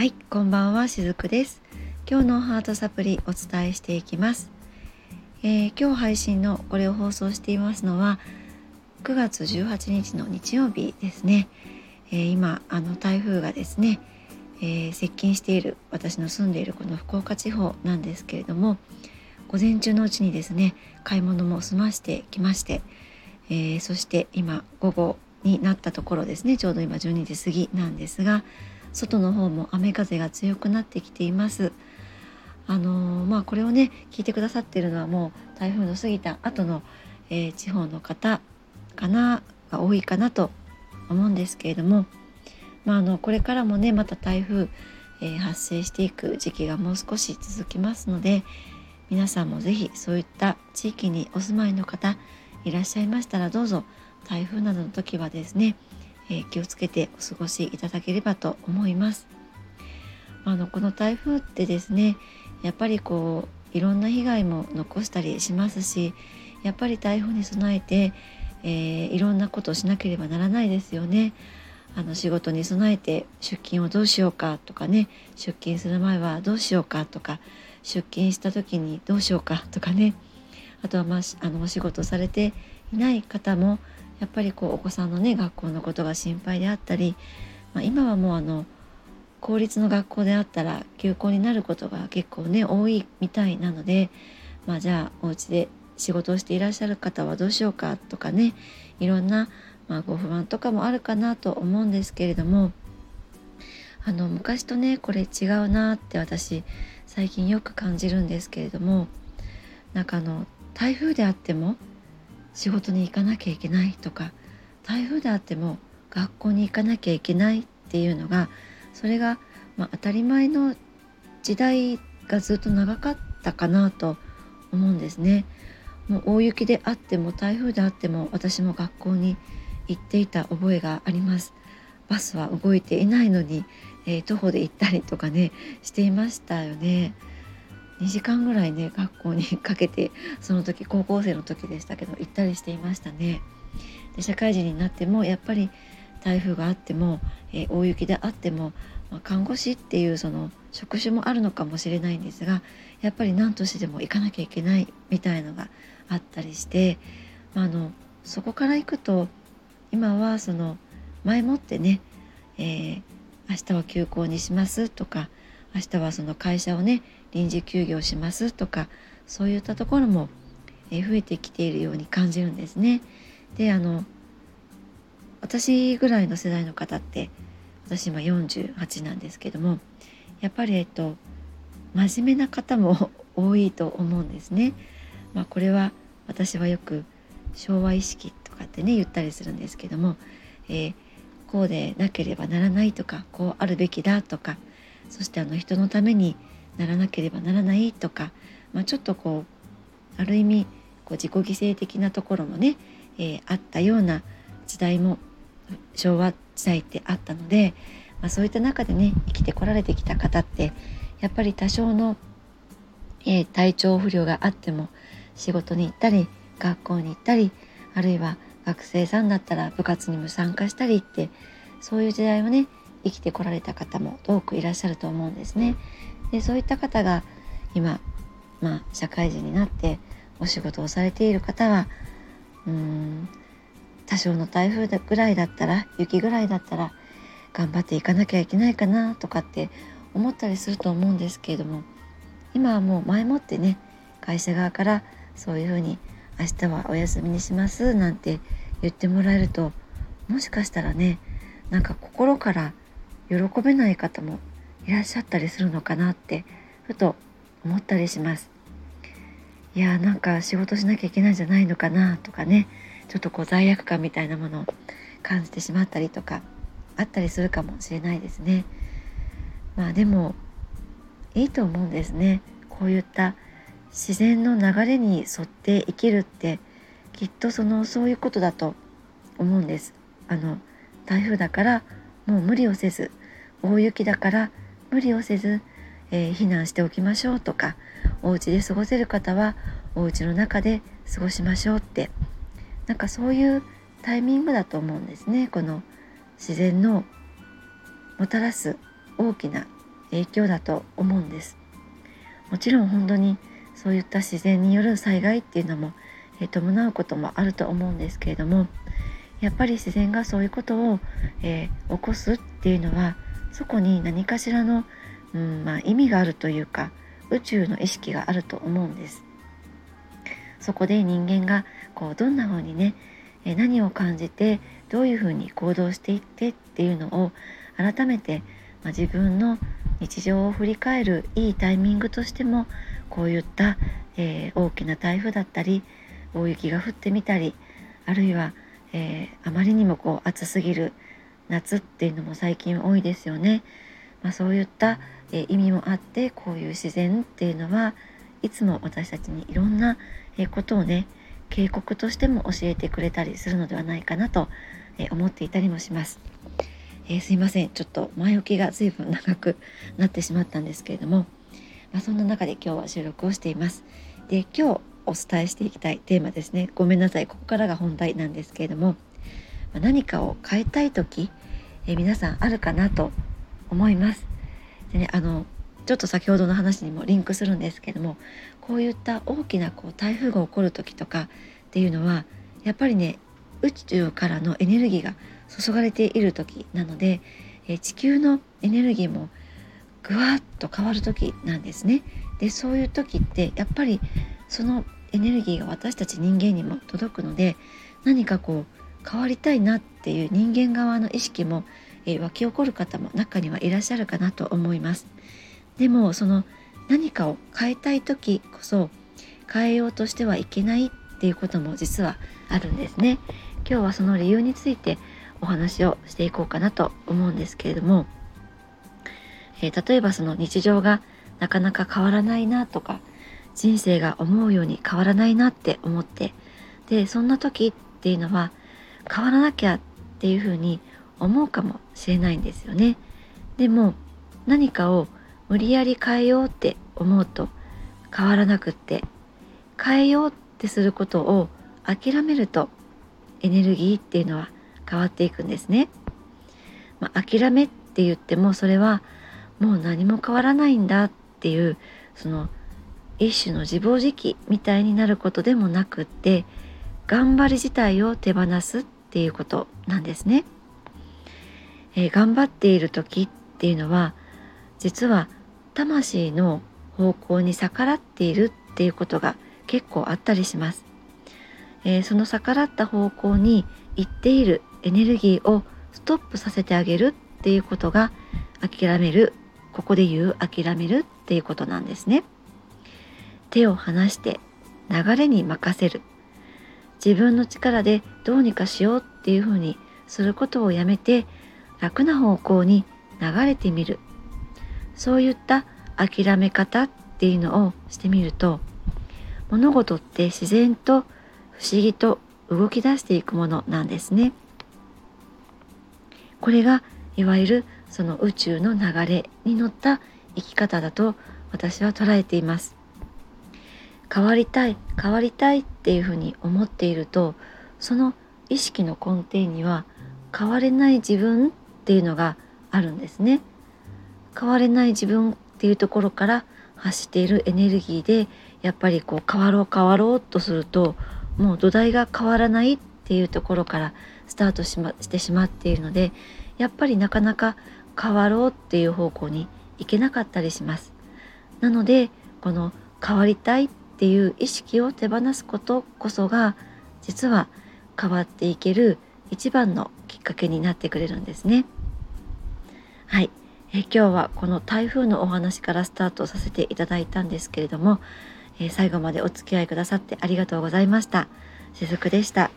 はいこんばんはしずくです。今日のハートサプリお伝えしていきます、えー、今日配信のこれを放送していますのは9月18日の日曜日ですね、えー、今あの台風がですね、えー、接近している私の住んでいるこの福岡地方なんですけれども午前中のうちにですね買い物も済ましてきまして、えそして今午後になったところですねちょうど今12時過ぎなんですが外の方も雨風が強くなってきています。あのー、まあこれをね聞いてくださってるのはもう台風の過ぎた後の、えー、地方の方かなが多いかなと思うんですけれども、まあ、あのこれからもねまた台風、えー、発生していく時期がもう少し続きますので皆さんも是非そういった地域にお住まいの方いらっしゃいましたらどうぞ台風などの時はですねえ、気をつけてお過ごしいただければと思います。あのこの台風ってですねやっぱりこういろんな被害も残したりしますしやっぱり台風に備えて、えー、いろんなことをしなければならないですよね。あの仕事に備えて出勤をどうしようかとかね出勤する前はどうしようかとか出勤した時にどうしようかとかねあとは、まあ、あのお仕事されていない方もやっぱりこうお子さんのね学校のことが心配であったり、まあ、今はもうあの公立の学校であったら休校になることが結構ね多いみたいなので、まあ、じゃあお家で仕事をしていらっしゃる方はどうしようかとかねいろんな、まあ、ご不安とかもあるかなと思うんですけれどもあの昔とねこれ違うなって私最近よく感じるんですけれどもなんかあの台風であっても仕事に行かなきゃいけないとか台風であっても学校に行かなきゃいけないっていうのがそれが、まあ、当たり前の時代がずっと長かったかなと思うんですね。もう大雪であっても台風であっても私も学校に行っていた覚えがあります。バスは動いていないのに、えー、徒歩で行ったりとかねしていましたよね。2時間ぐらいね学校にかけてその時高校生の時でしたけど行ったりしていましたね。で社会人になってもやっぱり台風があっても、えー、大雪であっても、まあ、看護師っていうその職種もあるのかもしれないんですがやっぱり何としてでも行かなきゃいけないみたいのがあったりして、まあ、あのそこから行くと今はその前もってね、えー、明日は休校にしますとか明日はその会社をね臨時休業しますとかそういったところも増えてきているように感じるんですね。であの私ぐらいの世代の方って私今48なんですけどもやっぱりえっと真面目な方も 多いと思うんですね。まあ、これは私はよく昭和意識とかってね言ったりするんですけども、えー、こうでなければならないとかこうあるべきだとかそしてあの人のためにならなければならないとか、まあ、ちょっとこうある意味こう自己犠牲的なところもね、えー、あったような時代も昭和時代ってあったので、まあ、そういった中でね生きてこられてきた方ってやっぱり多少の、えー、体調不良があっても仕事に行ったり学校に行ったりあるいは学生さんだったら部活にも参加したりってそういう時代をね生きてこられた方も多くいらっしゃると思うんですね。でそういった方が今、まあ、社会人になってお仕事をされている方はうん多少の台風ぐらいだったら雪ぐらいだったら頑張っていかなきゃいけないかなとかって思ったりすると思うんですけれども今はもう前もってね会社側からそういうふうに明日はお休みにしますなんて言ってもらえるともしかしたらねなんか心から喜べない方もいらっしゃったりするのかなってふと思ったりします。いやーなんか仕事しなきゃいけないんじゃないのかなとかねちょっとこう罪悪感みたいなものを感じてしまったりとかあったりするかもしれないですね。まあでもいいと思うんですね。こういった自然の流れに沿って生きるってきっとそのそういうことだと思うんです。あの台風だからもう無理をせず大雪だから無理をせず、えー、避難しておきましょうとかお家で過ごせる方はお家の中で過ごしましょうってなんかそういうタイミングだと思うんですね。この自然のもたらす大きな影響だと思うんです。もちろん本当にそういった自然による災害っていうのも、え伴うこともあると思うんですけれどもやっぱり自然がそういうことを、えー、起こすっていうのはそこに何かしらの、うんまあ、意味があるというか宇宙の意識があると思うんです。そこで人間がこうどんな風にね何を感じてどういう風に行動していってっていうのを改めて、まあ、自分の日常を振り返るいいタイミングとしてもこういった、えー、大きな台風だったり大雪が降ってみたりあるいは、えー、あまりにもこう暑すぎる夏っていうのも最近多いですよね。まあ、そういった、えー、意味もあってこういう自然っていうのはいつも私たちにいろんな、えことをね警告としても教えてくれたりするのではないかなと、え思っていたりもします。えー、すいませんちょっと前置きが随分長くなってしまったんですけれども、まあ、そんな中で今日は収録をしています。で今日お伝えしていきたいテーマですねごめんなさいここからが本題なんですけれども、ま、何かを変えたい時、えー、皆さんあるかなと思います。でねあのちょっと先ほどの話にもリンクするんですけどもこういった大きなこう台風が起こる時とかっていうのはやっぱりね宇宙からのエネルギーが注がれている時なので、え地球のエネルギーもぐわっと変わる時なんですね。でそういう時ってやっぱりそのエネルギーが私たち人間にも届くので何かこう変わりたいなっていう人間側の意識も、え湧き起こる方も中にはいらっしゃるかなと思います。でもその何かを変えたい時こそ変えようとしてはいけないっていうことも実はあるんですね。今日はその理由についてお話をしていこうかなと思うんですけれども、えー、例えばその日常がなかなか変わらないなとか人生が思うように変わらないなって思ってでそんな時っていうのは変わらなきゃっていうふうに思うかもしれないんですよね。でも何かを無理やり変えようって思うと変わらなくって変えようってすることを諦めるとエネルギーっていうのは変わっていくんですね。まあ、諦めって言ってもそれはもう何も変わらないんだっていうその一種の自暴自棄みたいになることでもなくって頑張り自体を手放すっっていうことなんですね。えー、頑張っている時っていうのは実は魂の方向に逆らっているっていうことが結構あったりします。えー、その逆らった方向に行っているエネルギーをストップさせてあげるっていうことが諦めるここで言う諦めるっていうことなんですね。手を離して流れに任せる自分の力でどうにかしようっていうふうにすることをやめて楽な方向に流れてみるそういった諦め方っていうのをしてみると物事って自然と不思議と動き出していくものなんですね。これがいわゆるその宇宙の流れに乗った生き方だと私は捉えています。変わりたい変わりたいっていうふうに思っているとその意識の根底には変われない自分っていうのがあるんですね。変われない自分っていうところから発しているエネルギーでやっぱりこう変わろう変わろうとするともう土台が変わらないっていうところからスタートし,、ま、してしまっているのでやっぱりなかなか変わろうっていう方向に行けなかったりします。なのでこの変わりたいっていう意識を手放すことこそが実は変わっていける一番のきっかけになってくれるんですね。はい、え今日はこの台風のお話からスタートさせていただいたんですけれどもえ最後までお付き合いくださってありがとうございました。しずくでした。